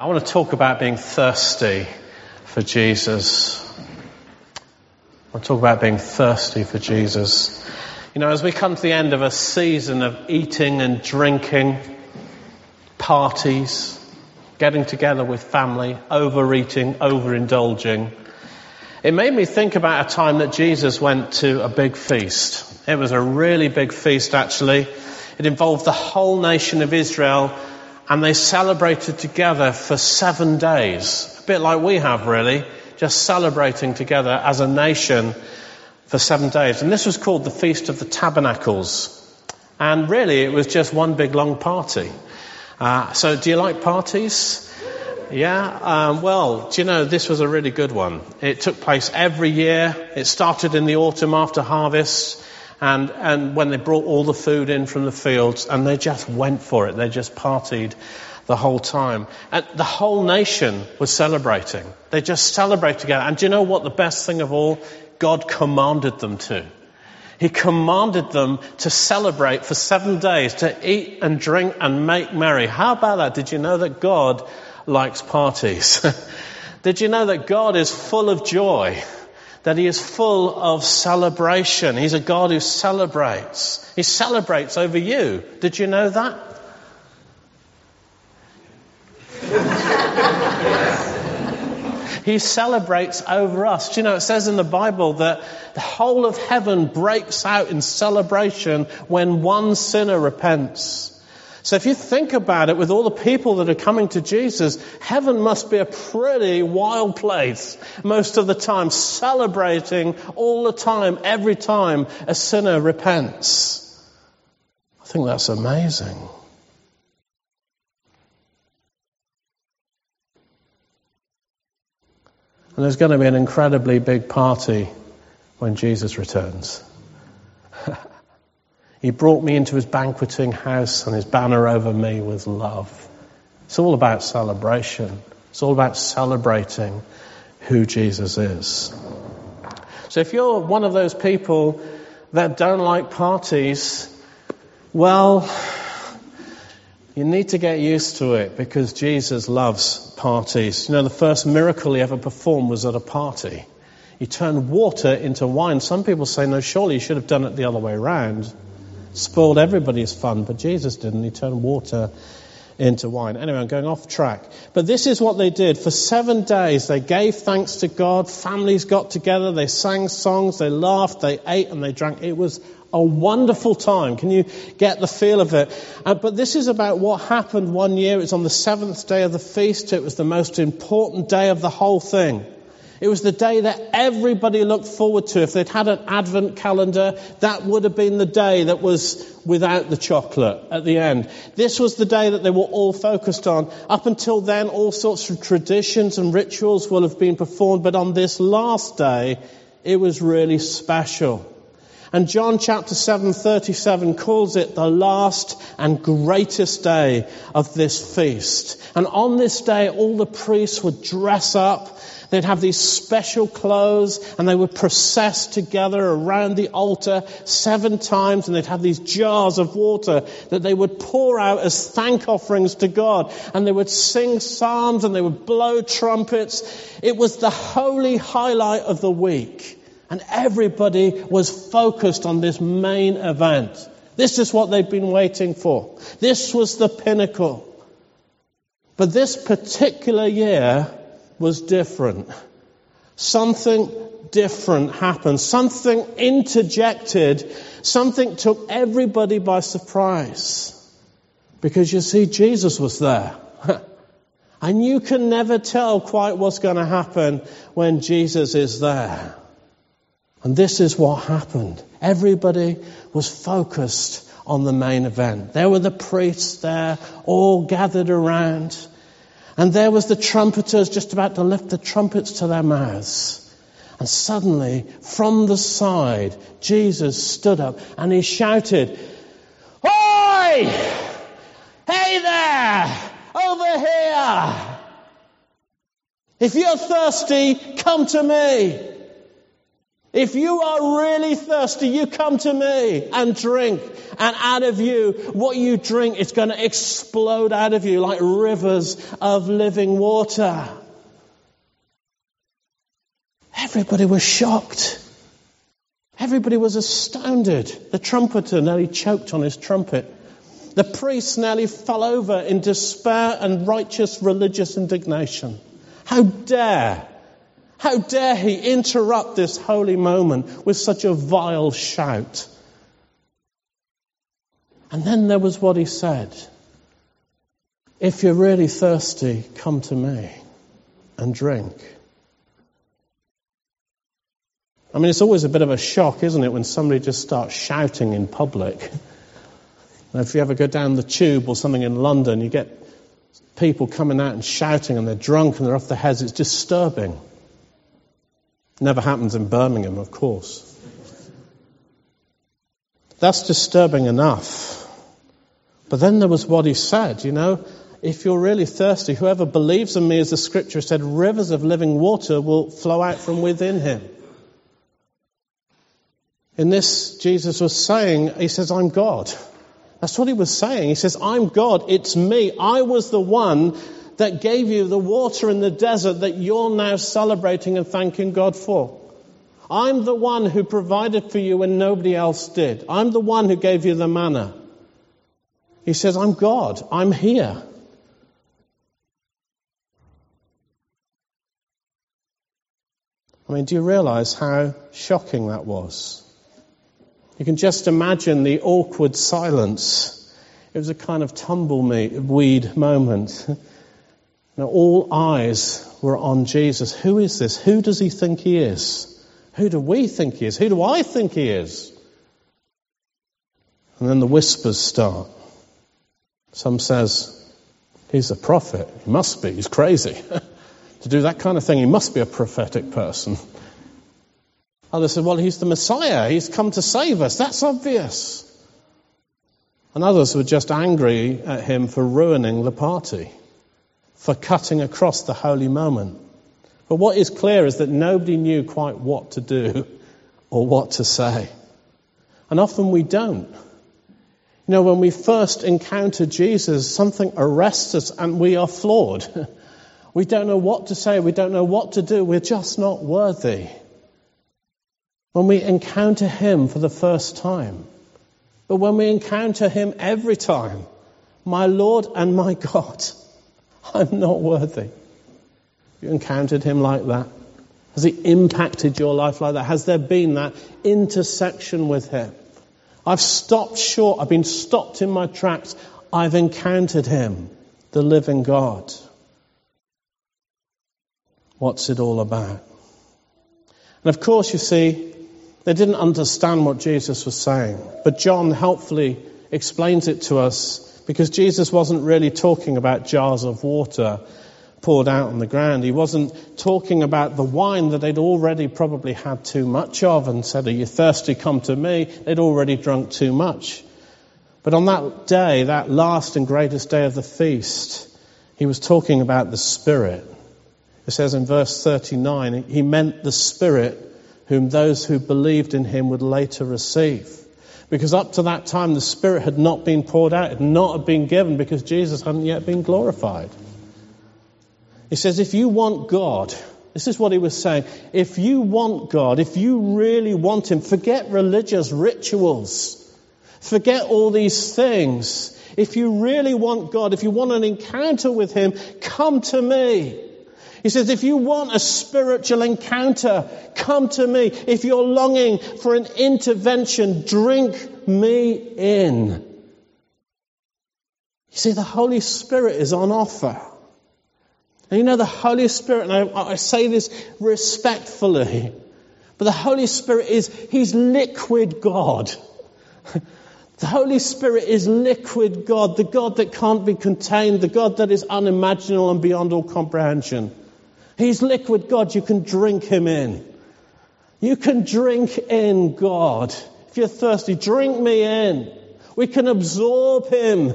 I want to talk about being thirsty for Jesus. I want to talk about being thirsty for Jesus. You know, as we come to the end of a season of eating and drinking, parties, getting together with family, overeating, overindulging, it made me think about a time that Jesus went to a big feast. It was a really big feast, actually. It involved the whole nation of Israel and they celebrated together for seven days. A bit like we have really, just celebrating together as a nation for seven days. And this was called the Feast of the Tabernacles. And really it was just one big long party. Uh, so do you like parties? Yeah, um, well, do you know, this was a really good one. It took place every year. It started in the autumn after harvest and, and when they brought all the food in from the fields, and they just went for it. They just partied the whole time. And the whole nation was celebrating. They just celebrated together. And do you know what the best thing of all? God commanded them to. He commanded them to celebrate for seven days, to eat and drink and make merry. How about that? Did you know that God likes parties? Did you know that God is full of joy? That he is full of celebration. He's a God who celebrates. He celebrates over you. Did you know that? he celebrates over us. Do you know, it says in the Bible that the whole of heaven breaks out in celebration when one sinner repents. So if you think about it, with all the people that are coming to Jesus, heaven must be a pretty wild place most of the time, celebrating all the time, every time a sinner repents. I think that's amazing. And there's going to be an incredibly big party when Jesus returns. He brought me into his banqueting house and his banner over me was love. It's all about celebration. It's all about celebrating who Jesus is. So if you're one of those people that don't like parties, well, you need to get used to it because Jesus loves parties. You know, the first miracle he ever performed was at a party. He turned water into wine. Some people say, no, surely he should have done it the other way around spoiled everybody's fun, but Jesus didn't. He turned water into wine. Anyway, I'm going off track. But this is what they did. For seven days, they gave thanks to God. Families got together. They sang songs. They laughed. They ate and they drank. It was a wonderful time. Can you get the feel of it? Uh, but this is about what happened one year. It was on the seventh day of the feast. It was the most important day of the whole thing. It was the day that everybody looked forward to. If they'd had an advent calendar, that would have been the day that was without the chocolate at the end. This was the day that they were all focused on. Up until then, all sorts of traditions and rituals will have been performed, but on this last day, it was really special. And John chapter 7:37 calls it the last and greatest day of this feast. And on this day all the priests would dress up They'd have these special clothes and they would process together around the altar seven times and they'd have these jars of water that they would pour out as thank offerings to God and they would sing psalms and they would blow trumpets. It was the holy highlight of the week and everybody was focused on this main event. This is what they'd been waiting for. This was the pinnacle. But this particular year, was different. Something different happened. Something interjected. Something took everybody by surprise. Because you see, Jesus was there. and you can never tell quite what's going to happen when Jesus is there. And this is what happened. Everybody was focused on the main event. There were the priests there, all gathered around. And there was the trumpeters just about to lift the trumpets to their mouths. And suddenly, from the side, Jesus stood up and he shouted, Oi! Hey there! Over here! If you're thirsty, come to me. If you are really thirsty, you come to me and drink. And out of you, what you drink is going to explode out of you like rivers of living water. Everybody was shocked. Everybody was astounded. The trumpeter nearly choked on his trumpet. The priest nearly fell over in despair and righteous religious indignation. How dare how dare he interrupt this holy moment with such a vile shout? And then there was what he said If you're really thirsty, come to me and drink. I mean, it's always a bit of a shock, isn't it, when somebody just starts shouting in public. Now, if you ever go down the tube or something in London, you get people coming out and shouting and they're drunk and they're off their heads. It's disturbing. Never happens in Birmingham, of course. That's disturbing enough. But then there was what he said, you know, if you're really thirsty, whoever believes in me, as the scripture said, rivers of living water will flow out from within him. In this, Jesus was saying, He says, I'm God. That's what He was saying. He says, I'm God. It's me. I was the one that gave you the water in the desert that you're now celebrating and thanking God for. I'm the one who provided for you when nobody else did. I'm the one who gave you the manna. He says, I'm God. I'm here. I mean, do you realize how shocking that was? You can just imagine the awkward silence. It was a kind of tumbleweed moment. Now, all eyes were on Jesus. Who is this? Who does he think he is? Who do we think he is? Who do I think he is? And then the whispers start. Some says, he's a prophet. He must be. He's crazy. to do that kind of thing, he must be a prophetic person. Others said, well, he's the Messiah. He's come to save us. That's obvious. And others were just angry at him for ruining the party for cutting across the holy moment. But what is clear is that nobody knew quite what to do or what to say. And often we don't. You know, when we first encounter Jesus, something arrests us and we are floored. We don't know what to say. We don't know what to do. We're just not worthy. When we encounter Him for the first time, but when we encounter Him every time, my Lord and my God, I'm not worthy. You encountered him like that? Has he impacted your life like that? Has there been that intersection with him? I've stopped short. I've been stopped in my tracks. I've encountered him, the living God. What's it all about? And of course, you see, they didn't understand what Jesus was saying. But John helpfully explains it to us because Jesus wasn't really talking about jars of water poured out on the ground. He wasn't talking about the wine that they'd already probably had too much of and said, Are you thirsty? Come to me. They'd already drunk too much. But on that day, that last and greatest day of the feast, he was talking about the Spirit. It says in verse 39, he meant the Spirit whom those who believed in him would later receive. Because up to that time, the Spirit had not been poured out, had not been given because Jesus hadn't yet been glorified. He says, if you want God, this is what he was saying. If you want God, if you really want Him, forget religious rituals. Forget all these things. If you really want God, if you want an encounter with Him, come to me. He says, if you want a spiritual encounter, come to me. If you're longing for an intervention, drink me in. You see, the Holy Spirit is on offer. And you know, the Holy Spirit, and I, I say this respectfully, but the Holy Spirit is, He's liquid God. The Holy Spirit is liquid God, the God that can't be contained, the God that is unimaginable and beyond all comprehension. He's liquid God. You can drink him in. You can drink in God. If you're thirsty, drink me in. We can absorb him.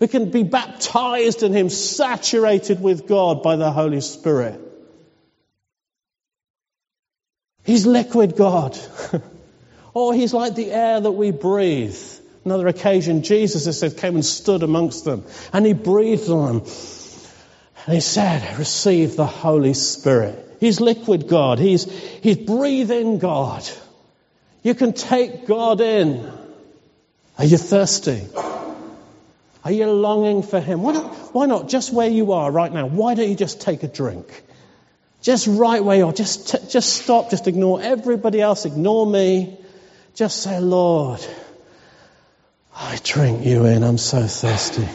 We can be baptized in him, saturated with God by the Holy Spirit. He's liquid God. or he's like the air that we breathe. Another occasion, Jesus, it said, came and stood amongst them and he breathed on them. And he said, receive the Holy Spirit. He's liquid God. He's, he's breathing God. You can take God in. Are you thirsty? Are you longing for Him? Why not, why not just where you are right now? Why don't you just take a drink? Just right where you are. Just, t- just stop. Just ignore everybody else. Ignore me. Just say, Lord, I drink you in. I'm so thirsty.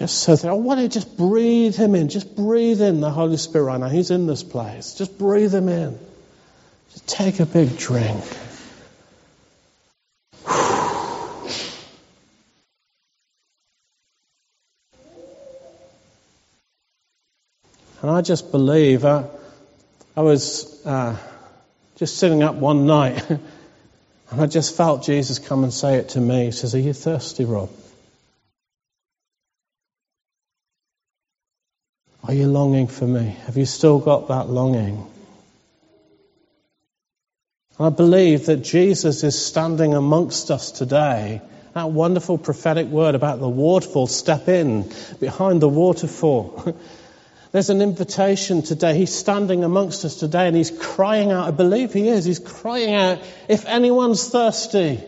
Just so thirsty. I want to just breathe Him in. Just breathe in the Holy Spirit right now. He's in this place. Just breathe Him in. Just take a big drink. And I just believe, uh, I was uh, just sitting up one night and I just felt Jesus come and say it to me. He says, Are you thirsty, Rob? Are you longing for me? Have you still got that longing? I believe that Jesus is standing amongst us today. That wonderful prophetic word about the waterfall, step in behind the waterfall. There's an invitation today. He's standing amongst us today and he's crying out. I believe he is. He's crying out, if anyone's thirsty,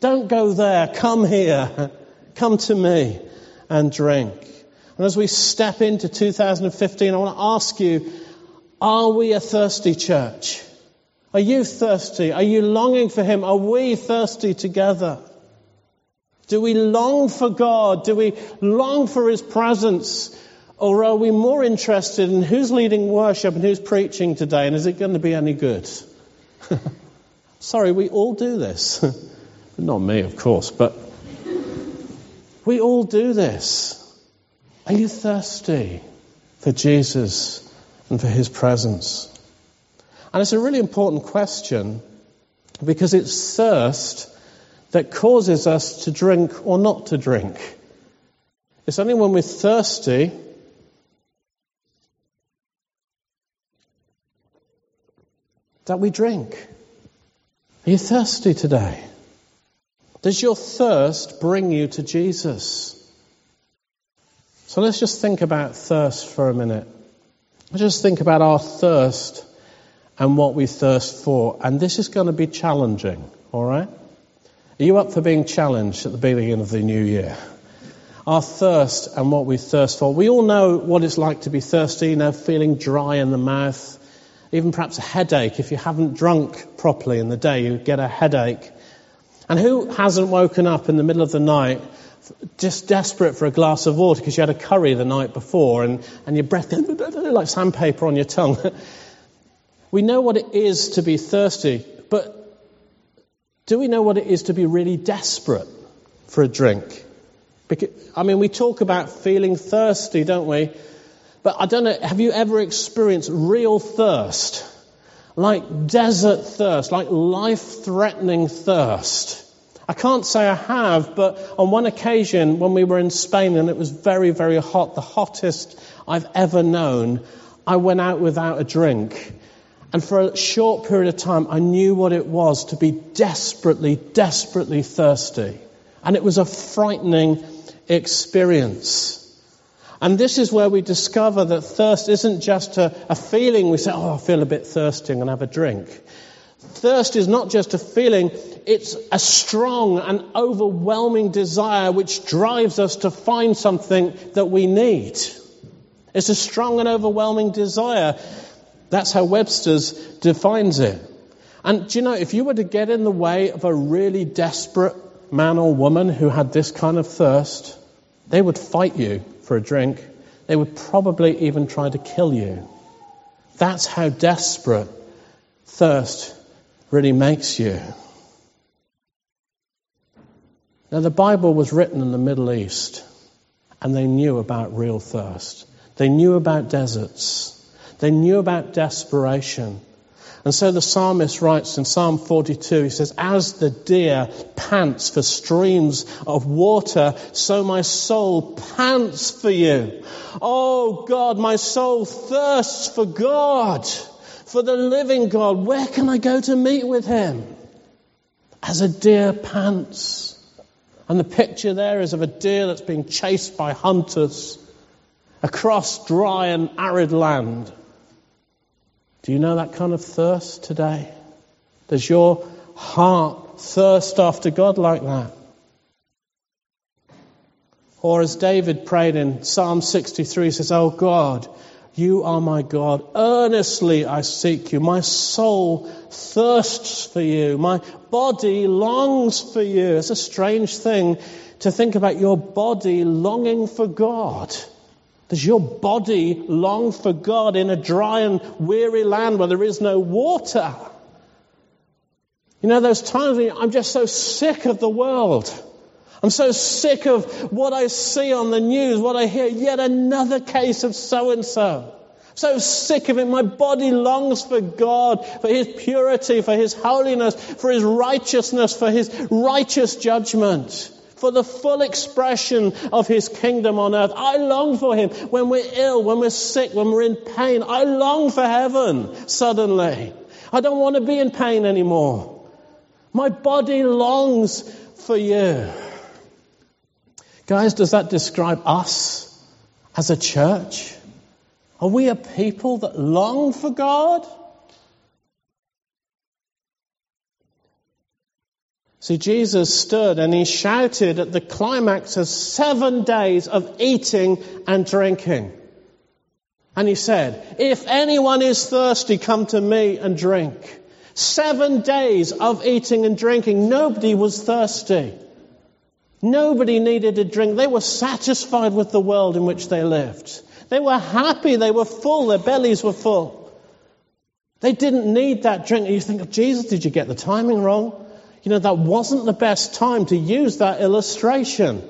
don't go there. Come here. Come to me and drink. And as we step into 2015, I want to ask you, are we a thirsty church? Are you thirsty? Are you longing for Him? Are we thirsty together? Do we long for God? Do we long for His presence? Or are we more interested in who's leading worship and who's preaching today and is it going to be any good? Sorry, we all do this. Not me, of course, but we all do this. Are you thirsty for Jesus and for his presence? And it's a really important question because it's thirst that causes us to drink or not to drink. It's only when we're thirsty that we drink. Are you thirsty today? Does your thirst bring you to Jesus? So let's just think about thirst for a minute. Let's just think about our thirst and what we thirst for. And this is going to be challenging, all right? Are you up for being challenged at the beginning of the new year? Our thirst and what we thirst for. We all know what it's like to be thirsty, you know, feeling dry in the mouth, even perhaps a headache. If you haven't drunk properly in the day, you get a headache. And who hasn't woken up in the middle of the night just desperate for a glass of water because you had a curry the night before and, and your breath like sandpaper on your tongue? we know what it is to be thirsty, but do we know what it is to be really desperate for a drink? Because, I mean, we talk about feeling thirsty, don't we? But I don't know, have you ever experienced real thirst? Like desert thirst, like life threatening thirst. I can't say I have, but on one occasion when we were in Spain and it was very, very hot, the hottest I've ever known, I went out without a drink. And for a short period of time, I knew what it was to be desperately, desperately thirsty. And it was a frightening experience. And this is where we discover that thirst isn't just a, a feeling. We say, oh, I feel a bit thirsty, to have a drink. Thirst is not just a feeling, it's a strong and overwhelming desire which drives us to find something that we need. It's a strong and overwhelming desire. That's how Webster's defines it. And do you know, if you were to get in the way of a really desperate man or woman who had this kind of thirst, they would fight you for a drink. They would probably even try to kill you. That's how desperate thirst really makes you. Now, the Bible was written in the Middle East, and they knew about real thirst. They knew about deserts. They knew about desperation. And so the psalmist writes in Psalm 42, he says, As the deer pants for streams of water, so my soul pants for you. Oh God, my soul thirsts for God. For the living God. Where can I go to meet with him? As a deer pants. And the picture there is of a deer that's being chased by hunters across dry and arid land. Do you know that kind of thirst today? Does your heart thirst after God like that? Or as David prayed in Psalm 63, he says, Oh God, you are my God. Earnestly I seek you. My soul thirsts for you. My body longs for you. It's a strange thing to think about your body longing for God. Does your body long for God in a dry and weary land where there is no water? You know, those times when I'm just so sick of the world. I'm so sick of what I see on the news, what I hear, yet another case of so and so. So sick of it. My body longs for God, for His purity, for His holiness, for His righteousness, for His righteous judgment, for the full expression of His kingdom on earth. I long for Him when we're ill, when we're sick, when we're in pain. I long for heaven suddenly. I don't want to be in pain anymore. My body longs for you. Guys, does that describe us as a church? Are we a people that long for God? See, Jesus stood and he shouted at the climax of seven days of eating and drinking. And he said, If anyone is thirsty, come to me and drink. Seven days of eating and drinking. Nobody was thirsty. Nobody needed a drink. They were satisfied with the world in which they lived. They were happy. They were full. Their bellies were full. They didn't need that drink. And you think, Jesus, did you get the timing wrong? You know, that wasn't the best time to use that illustration.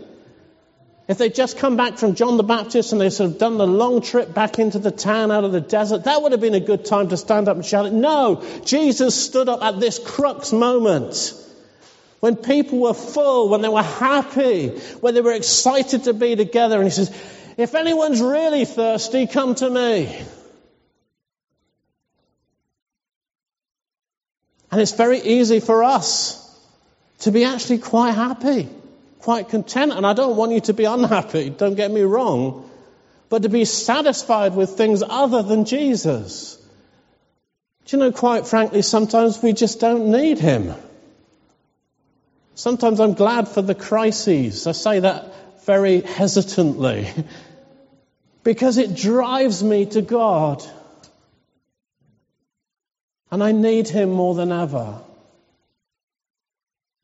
If they'd just come back from John the Baptist and they sort of done the long trip back into the town out of the desert, that would have been a good time to stand up and shout it. No, Jesus stood up at this crux moment when people were full, when they were happy, when they were excited to be together. And he says, if anyone's really thirsty, come to me. And it's very easy for us to be actually quite happy, quite content. And I don't want you to be unhappy, don't get me wrong, but to be satisfied with things other than Jesus. Do you know, quite frankly, sometimes we just don't need Him. Sometimes I'm glad for the crises. I say that very hesitantly because it drives me to God. And I need Him more than ever.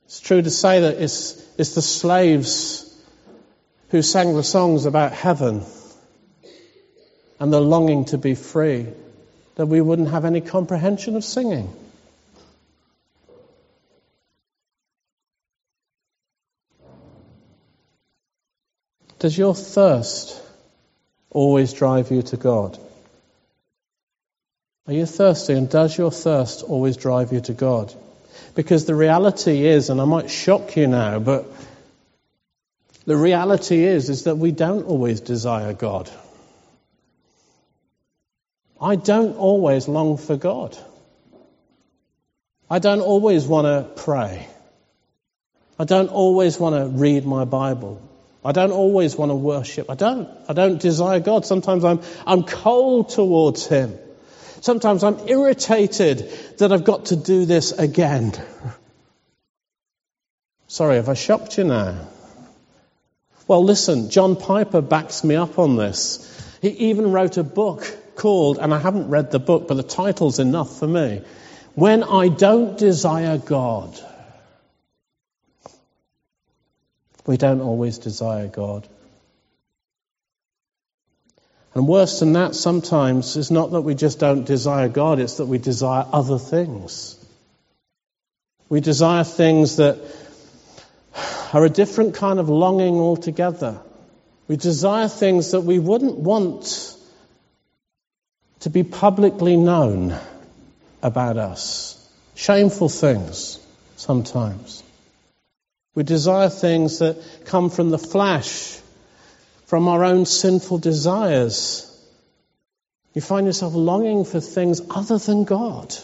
It's true to say that it's, it's the slaves who sang the songs about heaven and the longing to be free that we wouldn't have any comprehension of singing. Does your thirst always drive you to God? Are you thirsty and does your thirst always drive you to God? Because the reality is, and I might shock you now, but the reality is, is that we don't always desire God. I don't always long for God. I don't always want to pray. I don't always want to read my Bible. I don't always want to worship. I don't. I don't desire God. Sometimes I'm, I'm cold towards Him. Sometimes I'm irritated that I've got to do this again. Sorry, have I shocked you now? Well, listen, John Piper backs me up on this. He even wrote a book called, and I haven't read the book, but the title's enough for me When I Don't Desire God. We don't always desire God. And worse than that, sometimes, is not that we just don't desire God, it's that we desire other things. We desire things that are a different kind of longing altogether. We desire things that we wouldn't want to be publicly known about us. Shameful things, sometimes. We desire things that come from the flesh, from our own sinful desires. You find yourself longing for things other than God.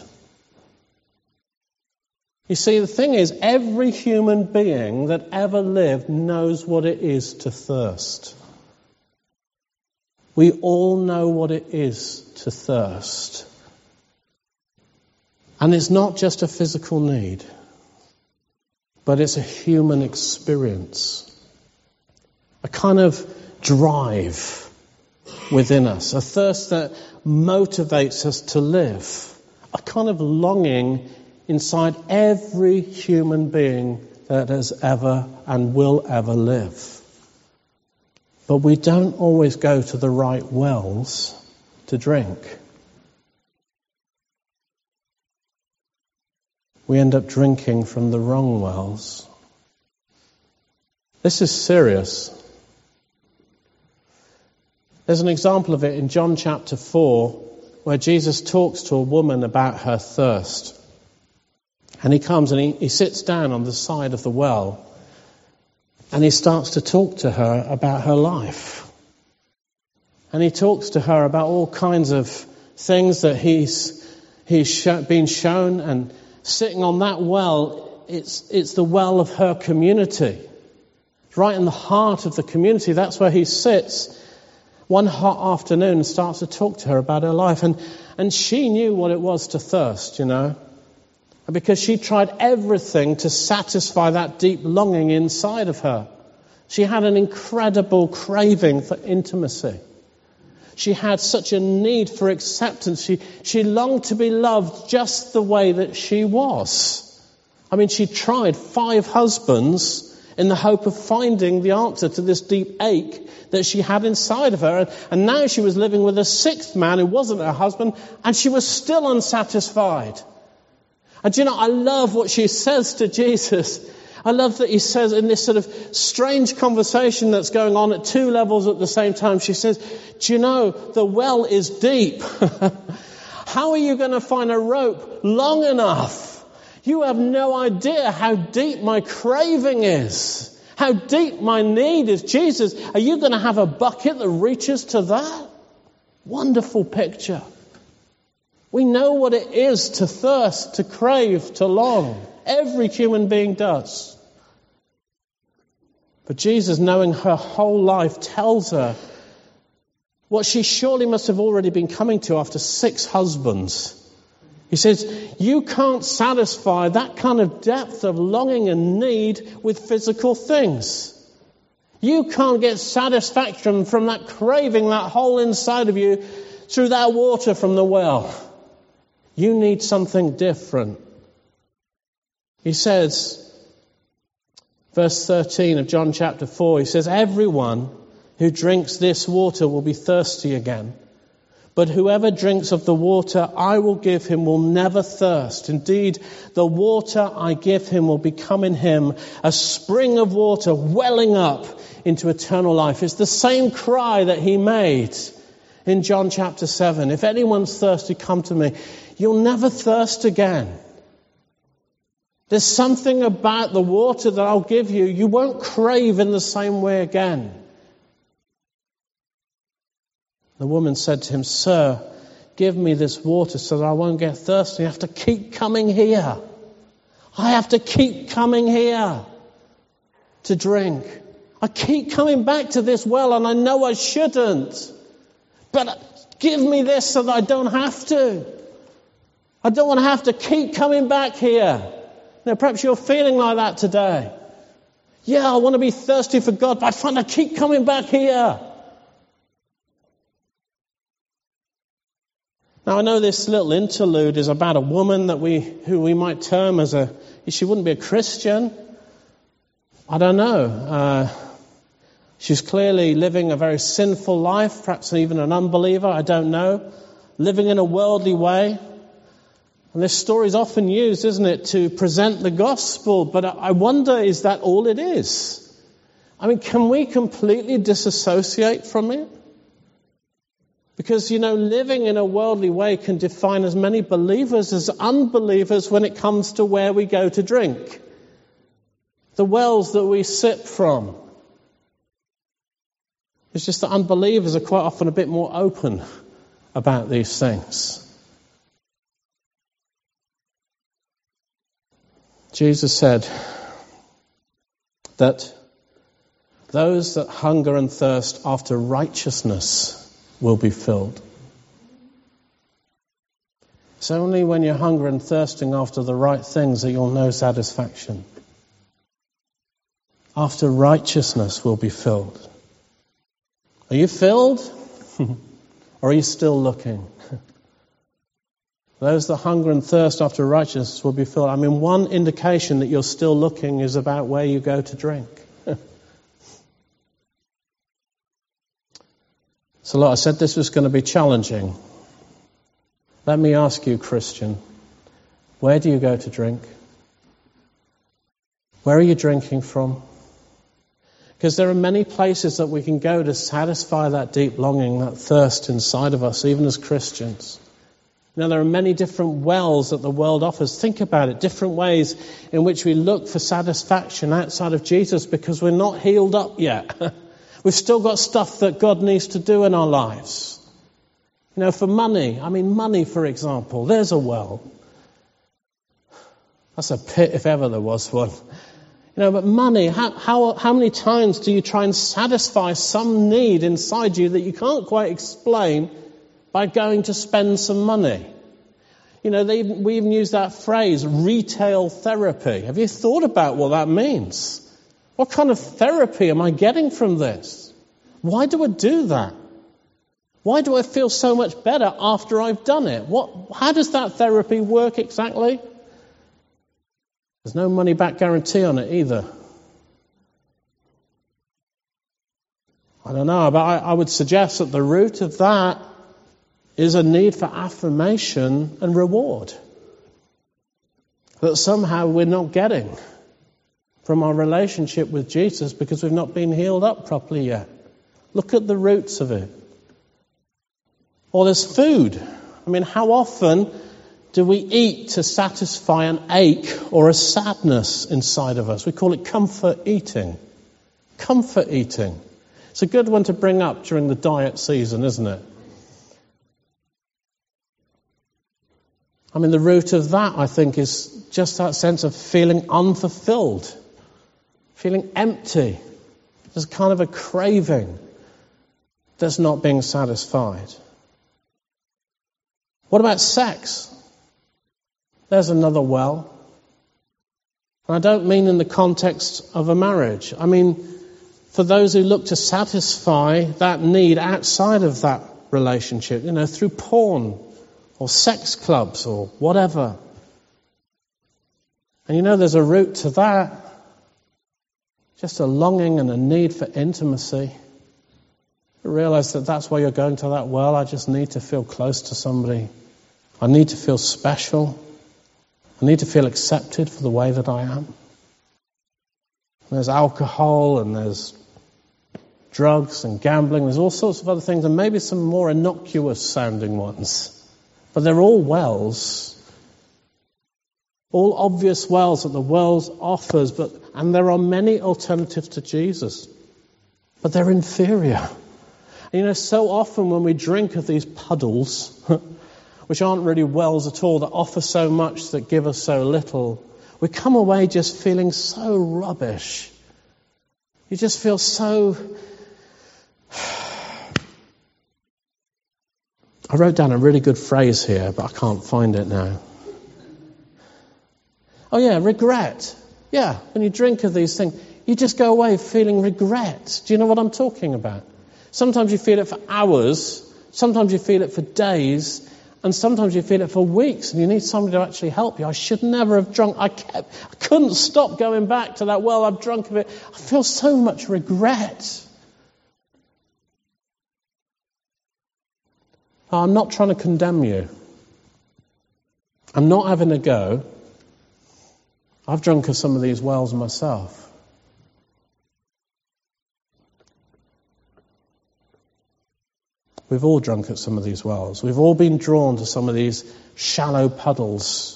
You see, the thing is, every human being that ever lived knows what it is to thirst. We all know what it is to thirst. And it's not just a physical need, but it's a human experience. A kind of drive within us, a thirst that motivates us to live, a kind of longing inside every human being that has ever and will ever live. But we don't always go to the right wells to drink. We end up drinking from the wrong wells. This is serious. There's an example of it in John chapter 4 where Jesus talks to a woman about her thirst. And he comes and he, he sits down on the side of the well and he starts to talk to her about her life. And he talks to her about all kinds of things that he's, he's been shown and sitting on that well, it's, it's the well of her community. Right in the heart of the community, that's where he sits one hot afternoon and starts to talk to her about her life. And, and she knew what it was to thirst, you know. Because she tried everything to satisfy that deep longing inside of her. She had an incredible craving for intimacy. She had such a need for acceptance. She, she longed to be loved just the way that she was. I mean, she tried five husbands in the hope of finding the answer to this deep ache that she had inside of her. And now she was living with a sixth man who wasn't her husband, and she was still unsatisfied. And you know, I love what she says to Jesus. I love that he says in this sort of strange conversation that's going on at two levels at the same time, she says, Do you know, the well is deep. How are you going to find a rope long enough? You have no idea how deep my craving is. How deep my need is. Jesus, are you going to have a bucket that reaches to that? Wonderful picture. We know what it is to thirst, to crave, to long. Every human being does. But Jesus, knowing her whole life, tells her what she surely must have already been coming to after six husbands. He says, You can't satisfy that kind of depth of longing and need with physical things. You can't get satisfaction from that craving, that hole inside of you, through that water from the well. You need something different. He says, verse 13 of John chapter 4, he says, Everyone who drinks this water will be thirsty again. But whoever drinks of the water I will give him will never thirst. Indeed, the water I give him will become in him a spring of water welling up into eternal life. It's the same cry that he made in John chapter 7. If anyone's thirsty, come to me. You'll never thirst again. There's something about the water that I'll give you, you won't crave in the same way again. The woman said to him, Sir, give me this water so that I won't get thirsty. I have to keep coming here. I have to keep coming here to drink. I keep coming back to this well and I know I shouldn't. But give me this so that I don't have to. I don't want to have to keep coming back here. Now, perhaps you're feeling like that today. Yeah, I want to be thirsty for God, but I find I keep coming back here. Now, I know this little interlude is about a woman that we, who we might term as a, she wouldn't be a Christian. I don't know. Uh, she's clearly living a very sinful life, perhaps even an unbeliever, I don't know. Living in a worldly way. And this story is often used, isn't it, to present the gospel, but I wonder, is that all it is? I mean, can we completely disassociate from it? Because, you know, living in a worldly way can define as many believers as unbelievers when it comes to where we go to drink. The wells that we sip from. It's just that unbelievers are quite often a bit more open about these things. Jesus said that those that hunger and thirst after righteousness will be filled. It's only when you're hungry and thirsting after the right things that you'll know satisfaction. After righteousness will be filled. Are you filled? or are you still looking? Those that hunger and thirst after righteousness will be filled. I mean, one indication that you're still looking is about where you go to drink. so, look, I said this was going to be challenging. Let me ask you, Christian, where do you go to drink? Where are you drinking from? Because there are many places that we can go to satisfy that deep longing, that thirst inside of us, even as Christians. Now, there are many different wells that the world offers. Think about it, different ways in which we look for satisfaction outside of Jesus because we're not healed up yet. We've still got stuff that God needs to do in our lives. You know, for money, I mean, money, for example, there's a well. That's a pit if ever there was one. You know, but money, how, how, how many times do you try and satisfy some need inside you that you can't quite explain by going to spend some money? You know, they, we even use that phrase, retail therapy. Have you thought about what that means? What kind of therapy am I getting from this? Why do I do that? Why do I feel so much better after I've done it? What, how does that therapy work exactly? There's no money back guarantee on it either. I don't know, but I, I would suggest that the root of that is a need for affirmation and reward that somehow we're not getting from our relationship with Jesus because we've not been healed up properly yet. Look at the roots of it. Or there's food. I mean, how often do we eat to satisfy an ache or a sadness inside of us? We call it comfort eating. Comfort eating. It's a good one to bring up during the diet season, isn't it? I mean, the root of that, I think, is just that sense of feeling unfulfilled, feeling empty. There's kind of a craving that's not being satisfied. What about sex? There's another well. And I don't mean in the context of a marriage. I mean, for those who look to satisfy that need outside of that relationship, you know, through porn or sex clubs or whatever. And you know, there's a root to that. Just a longing and a need for intimacy. You realize that that's why you're going to that well. I just need to feel close to somebody. I need to feel special. I need to feel accepted for the way that I am. There's alcohol and there's drugs and gambling. There's all sorts of other things and maybe some more innocuous sounding ones. But they're all wells. All obvious wells that the world offers, but, and there are many alternatives to Jesus. But they're inferior. And you know, so often when we drink of these puddles, which aren't really wells at all, that offer so much, that give us so little, we come away just feeling so rubbish. You just feel so. I wrote down a really good phrase here, but I can't find it now. Oh, yeah, regret. Yeah, when you drink of these things, you just go away feeling regret. Do you know what I'm talking about? Sometimes you feel it for hours, sometimes you feel it for days, and sometimes you feel it for weeks and you need somebody to actually help you. I should never have drunk. I kept, I couldn't stop going back to that. Well, I've drunk of it. I feel so much regret. Oh, I'm not trying to condemn you. I'm not having a go. I've drunk of some of these wells myself. We've all drunk at some of these wells. We've all been drawn to some of these shallow puddles.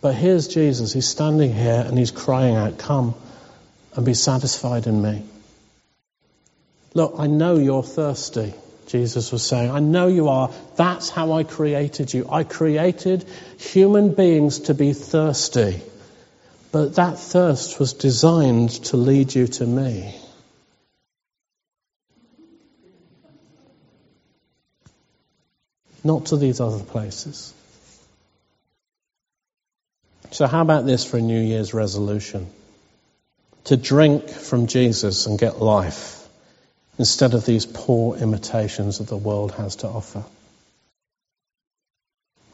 But here's Jesus. He's standing here and he's crying out, Come and be satisfied in me. Look, I know you're thirsty. Jesus was saying. I know you are. That's how I created you. I created human beings to be thirsty. But that thirst was designed to lead you to me. Not to these other places. So, how about this for a New Year's resolution? To drink from Jesus and get life instead of these poor imitations that the world has to offer.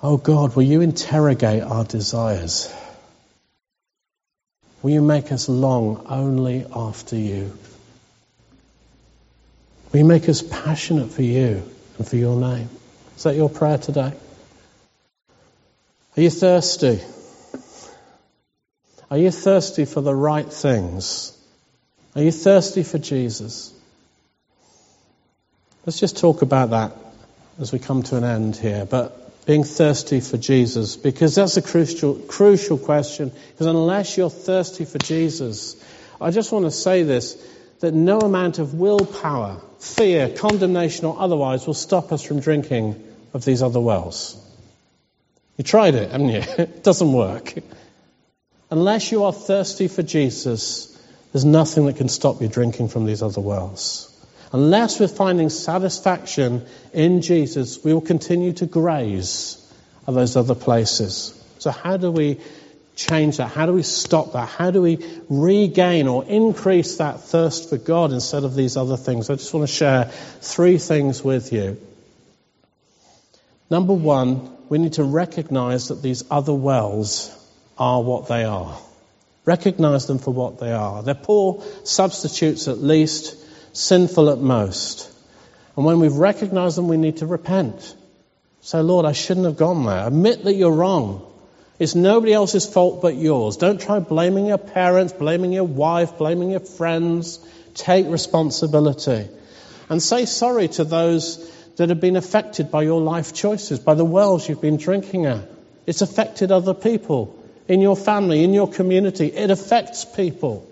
Oh God, will you interrogate our desires? Will you make us long only after you? Will you make us passionate for you and for your name? Is that your prayer today? Are you thirsty? Are you thirsty for the right things? Are you thirsty for Jesus? Let's just talk about that as we come to an end here. But being thirsty for Jesus, because that's a crucial, crucial question. Because unless you're thirsty for Jesus, I just want to say this that no amount of willpower, fear, condemnation, or otherwise will stop us from drinking of these other wells. You tried it, haven't you? it doesn't work. Unless you are thirsty for Jesus, there's nothing that can stop you drinking from these other wells. Unless we're finding satisfaction in Jesus, we will continue to graze at those other places. So, how do we change that? How do we stop that? How do we regain or increase that thirst for God instead of these other things? I just want to share three things with you. Number one, we need to recognize that these other wells are what they are. Recognize them for what they are. They're poor substitutes at least sinful at most. And when we've recognized them, we need to repent. Say, Lord, I shouldn't have gone there. Admit that you're wrong. It's nobody else's fault but yours. Don't try blaming your parents, blaming your wife, blaming your friends. Take responsibility. And say sorry to those that have been affected by your life choices, by the wells you've been drinking at. It's affected other people in your family, in your community. It affects people.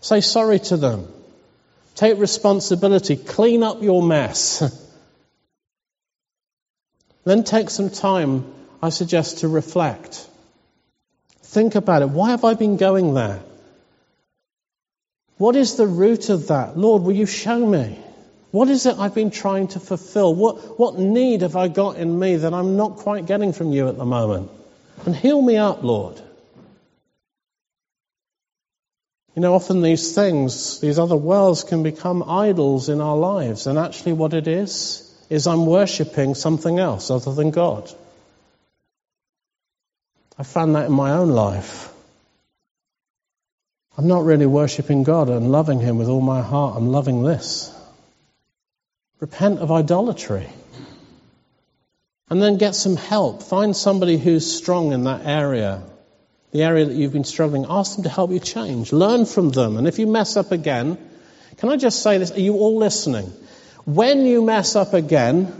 Say sorry to them. Take responsibility. Clean up your mess. then take some time, I suggest, to reflect. Think about it. Why have I been going there? What is the root of that? Lord, will you show me? What is it I've been trying to fulfill? What, what need have I got in me that I'm not quite getting from you at the moment? And heal me up, Lord. You know, often these things, these other worlds can become idols in our lives. And actually, what it is, is I'm worshipping something else other than God. I found that in my own life. I'm not really worshipping God and loving Him with all my heart. I'm loving this. Repent of idolatry. And then get some help. Find somebody who's strong in that area the area that you've been struggling, ask them to help you change. Learn from them. And if you mess up again, can I just say this? Are you all listening? When you mess up again,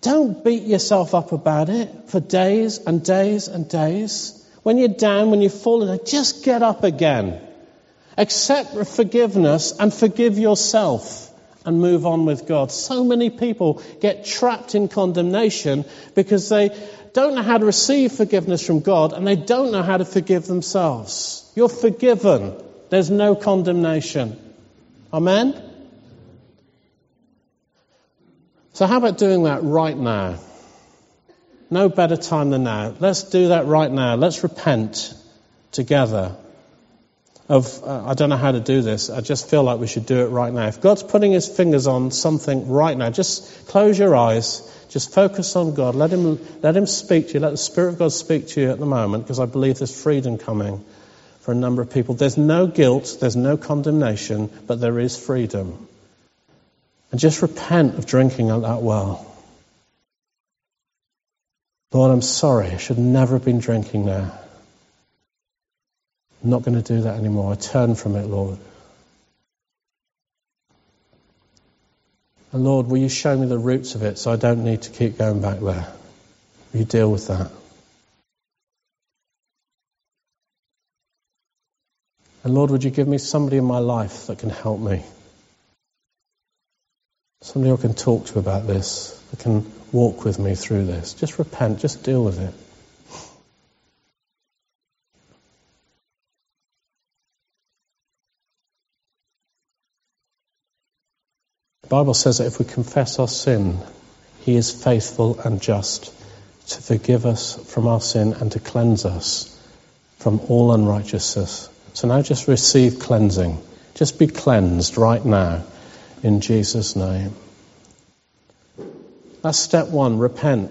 don't beat yourself up about it for days and days and days. When you're down, when you've fallen, just get up again. Accept forgiveness and forgive yourself and move on with God. So many people get trapped in condemnation because they don't know how to receive forgiveness from God and they don't know how to forgive themselves. You're forgiven. There's no condemnation. Amen? So, how about doing that right now? No better time than now. Let's do that right now. Let's repent together of, uh, I don't know how to do this. I just feel like we should do it right now. If God's putting his fingers on something right now, just close your eyes. Just focus on God. Let him, let him speak to you. Let the Spirit of God speak to you at the moment because I believe there's freedom coming for a number of people. There's no guilt. There's no condemnation, but there is freedom. And just repent of drinking at that well. Lord, I'm sorry. I should never have been drinking now. I'm not going to do that anymore. I turn from it, Lord. And Lord, will you show me the roots of it so I don't need to keep going back there? Will you deal with that? And Lord, would you give me somebody in my life that can help me? Somebody who can talk to about this, that can walk with me through this. Just repent, just deal with it. Bible says that if we confess our sin, He is faithful and just to forgive us from our sin and to cleanse us from all unrighteousness. So now just receive cleansing. Just be cleansed right now in Jesus' name. That's step one repent.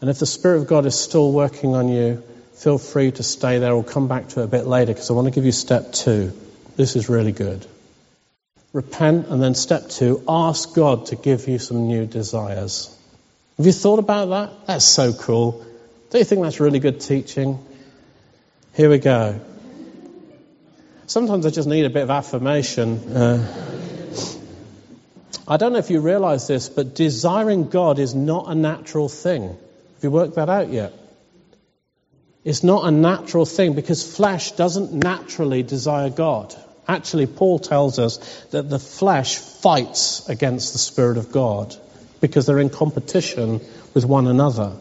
And if the Spirit of God is still working on you, feel free to stay there or come back to it a bit later because I want to give you step two. This is really good. Repent, and then step two, ask God to give you some new desires. Have you thought about that? That's so cool. Don't you think that's really good teaching? Here we go. Sometimes I just need a bit of affirmation. Uh, I don't know if you realize this, but desiring God is not a natural thing. Have you worked that out yet? It's not a natural thing because flesh doesn't naturally desire God. Actually, Paul tells us that the flesh fights against the Spirit of God because they're in competition with one another.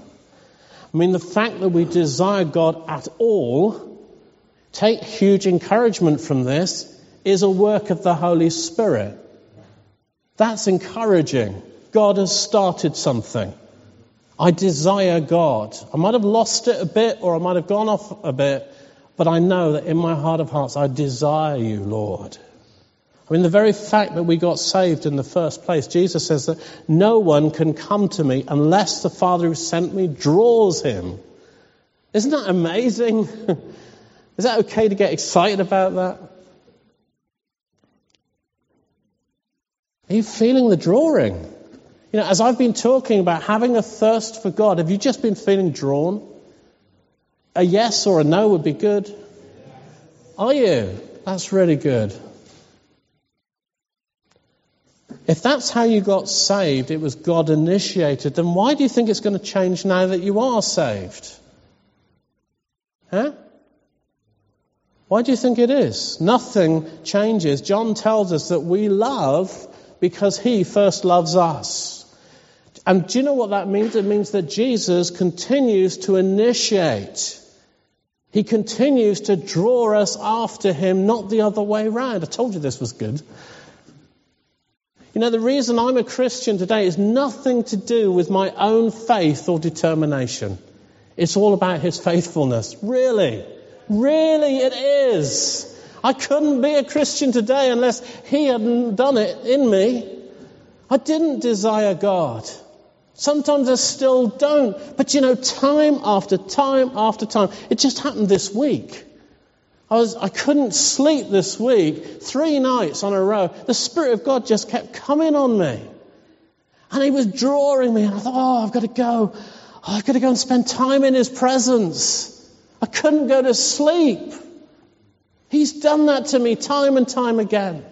I mean, the fact that we desire God at all, take huge encouragement from this, is a work of the Holy Spirit. That's encouraging. God has started something. I desire God. I might have lost it a bit or I might have gone off a bit, but I know that in my heart of hearts, I desire you, Lord. I mean, the very fact that we got saved in the first place, Jesus says that no one can come to me unless the Father who sent me draws him. Isn't that amazing? Is that okay to get excited about that? Are you feeling the drawing? You know, as I've been talking about having a thirst for God, have you just been feeling drawn? A yes or a no would be good. Are you? That's really good. If that's how you got saved, it was God initiated, then why do you think it's going to change now that you are saved? Huh? Why do you think it is? Nothing changes. John tells us that we love because he first loves us. And do you know what that means? It means that Jesus continues to initiate. He continues to draw us after him, not the other way around. I told you this was good. You know, the reason I'm a Christian today is nothing to do with my own faith or determination. It's all about his faithfulness. Really. Really, it is. I couldn't be a Christian today unless He hadn't done it in me. I didn't desire God. Sometimes I still don't. But you know, time after time after time, it just happened this week. I was, I couldn't sleep this week, three nights on a row. The Spirit of God just kept coming on me. And He was drawing me, and I thought, oh, I've got to go. Oh, I've got to go and spend time in His presence. I couldn't go to sleep. He's done that to me time and time again.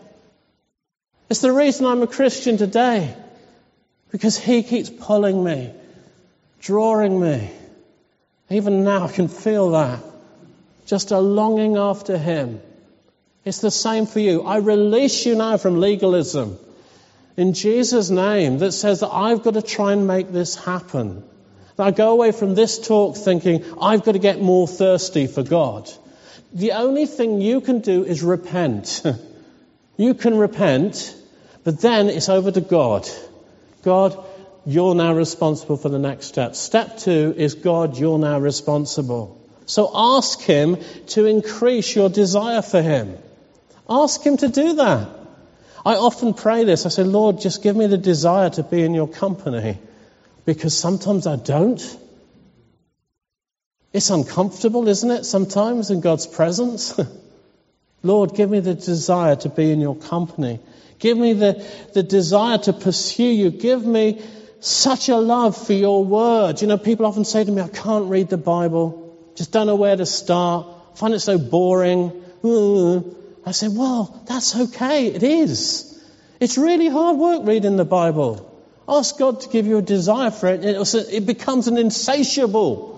It's the reason I'm a Christian today. Because He keeps pulling me, drawing me. Even now I can feel that. Just a longing after Him. It's the same for you. I release you now from legalism in Jesus' name that says that I've got to try and make this happen. That I go away from this talk thinking I've got to get more thirsty for God. The only thing you can do is repent. you can repent, but then it's over to God. God, you're now responsible for the next step. Step two is God, you're now responsible. So ask Him to increase your desire for Him. Ask Him to do that. I often pray this. I say, Lord, just give me the desire to be in your company because sometimes I don't. It's uncomfortable, isn't it, sometimes in God's presence? Lord, give me the desire to be in your company. Give me the, the desire to pursue you. Give me such a love for your word. You know, people often say to me, I can't read the Bible. Just don't know where to start. Find it so boring. Mm. I say, well, that's okay. It is. It's really hard work reading the Bible. Ask God to give you a desire for it. It becomes an insatiable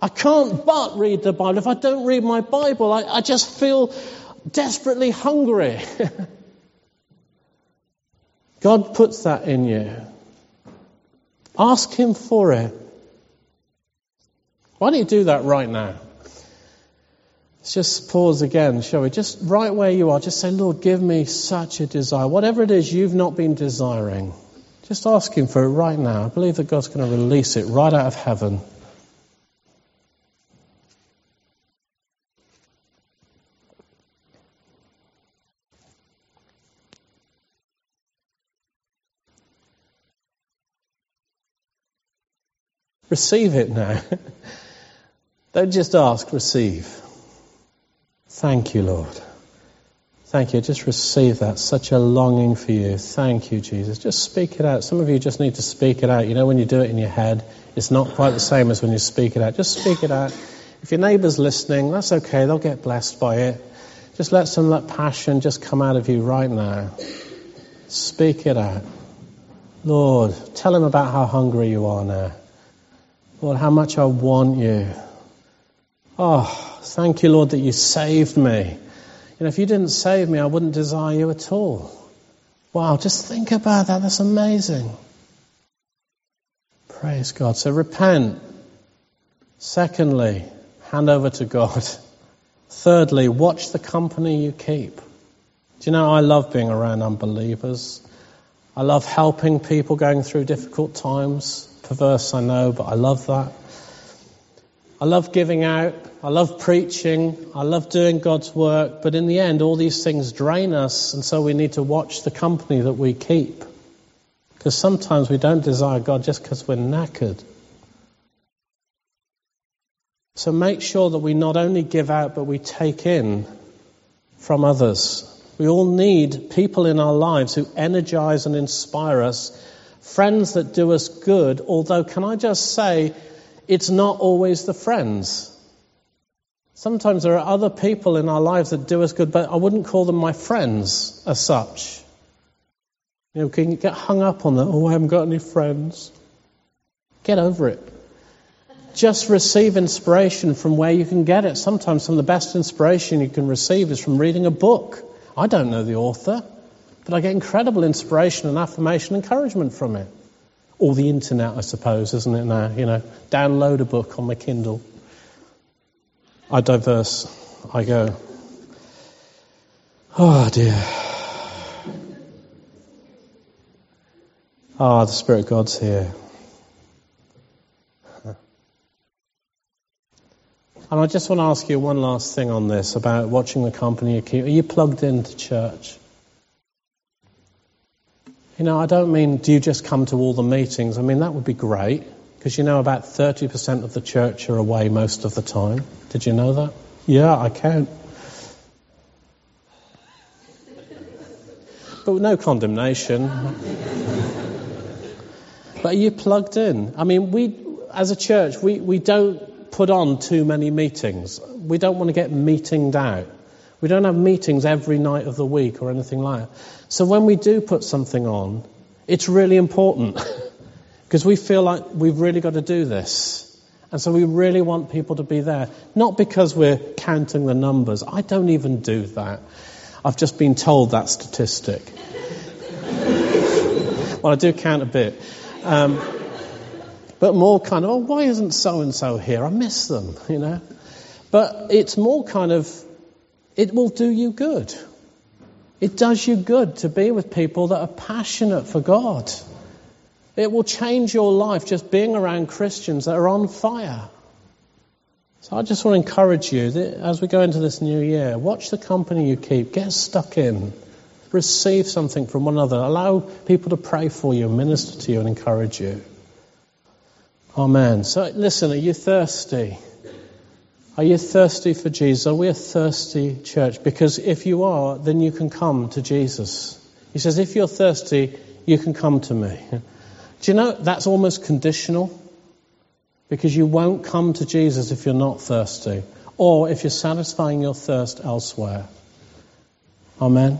I can't but read the Bible. If I don't read my Bible, I, I just feel desperately hungry. God puts that in you. Ask Him for it. Why don't you do that right now? Let's just pause again, shall we? Just right where you are, just say, Lord, give me such a desire. Whatever it is you've not been desiring, just ask Him for it right now. I believe that God's going to release it right out of heaven. Receive it now. Don't just ask, receive. Thank you, Lord. Thank you. Just receive that. Such a longing for you. Thank you, Jesus. Just speak it out. Some of you just need to speak it out. You know, when you do it in your head, it's not quite the same as when you speak it out. Just speak it out. If your neighbour's listening, that's okay. They'll get blessed by it. Just let some of that passion just come out of you right now. Speak it out. Lord, tell him about how hungry you are now. Lord, how much I want you. Oh, thank you, Lord, that you saved me. You know, if you didn't save me, I wouldn't desire you at all. Wow, just think about that. That's amazing. Praise God. So repent. Secondly, hand over to God. Thirdly, watch the company you keep. Do you know, I love being around unbelievers. I love helping people going through difficult times perverse, I know, but I love that. I love giving out. I love preaching. I love doing God's work. But in the end, all these things drain us, and so we need to watch the company that we keep. Because sometimes we don't desire God just because we're knackered. So make sure that we not only give out, but we take in from others. We all need people in our lives who energize and inspire us friends that do us good, although, can I just say, it's not always the friends. Sometimes there are other people in our lives that do us good, but I wouldn't call them my friends as such. You know, can you get hung up on that? Oh, I haven't got any friends. Get over it. Just receive inspiration from where you can get it. Sometimes some of the best inspiration you can receive is from reading a book. I don't know the author. But I get incredible inspiration and affirmation and encouragement from it. Or the internet, I suppose, isn't it now? You know, download a book on my Kindle. I diverse. I go. Oh dear. Ah, oh, the Spirit of God's here. And I just want to ask you one last thing on this about watching the company. Are you plugged into church? You know, I don't mean do you just come to all the meetings? I mean, that would be great because you know about 30% of the church are away most of the time. Did you know that? Yeah, I count. But no condemnation. but are you plugged in? I mean, we, as a church, we, we don't put on too many meetings. We don't want to get meetinged out. We don't have meetings every night of the week or anything like that. So when we do put something on, it's really important because we feel like we've really got to do this. And so we really want people to be there. Not because we're counting the numbers. I don't even do that. I've just been told that statistic. well, I do count a bit. Um, but more kind of, oh, why isn't so and so here? I miss them, you know. But it's more kind of it will do you good. It does you good to be with people that are passionate for God. It will change your life just being around Christians that are on fire. So I just want to encourage you that as we go into this new year, watch the company you keep, get stuck in, receive something from one another, allow people to pray for you, minister to you, and encourage you. Amen. So listen, are you thirsty? Are you thirsty for Jesus? Are we a thirsty church? Because if you are, then you can come to Jesus. He says, if you're thirsty, you can come to me. Do you know that's almost conditional? Because you won't come to Jesus if you're not thirsty, or if you're satisfying your thirst elsewhere. Amen.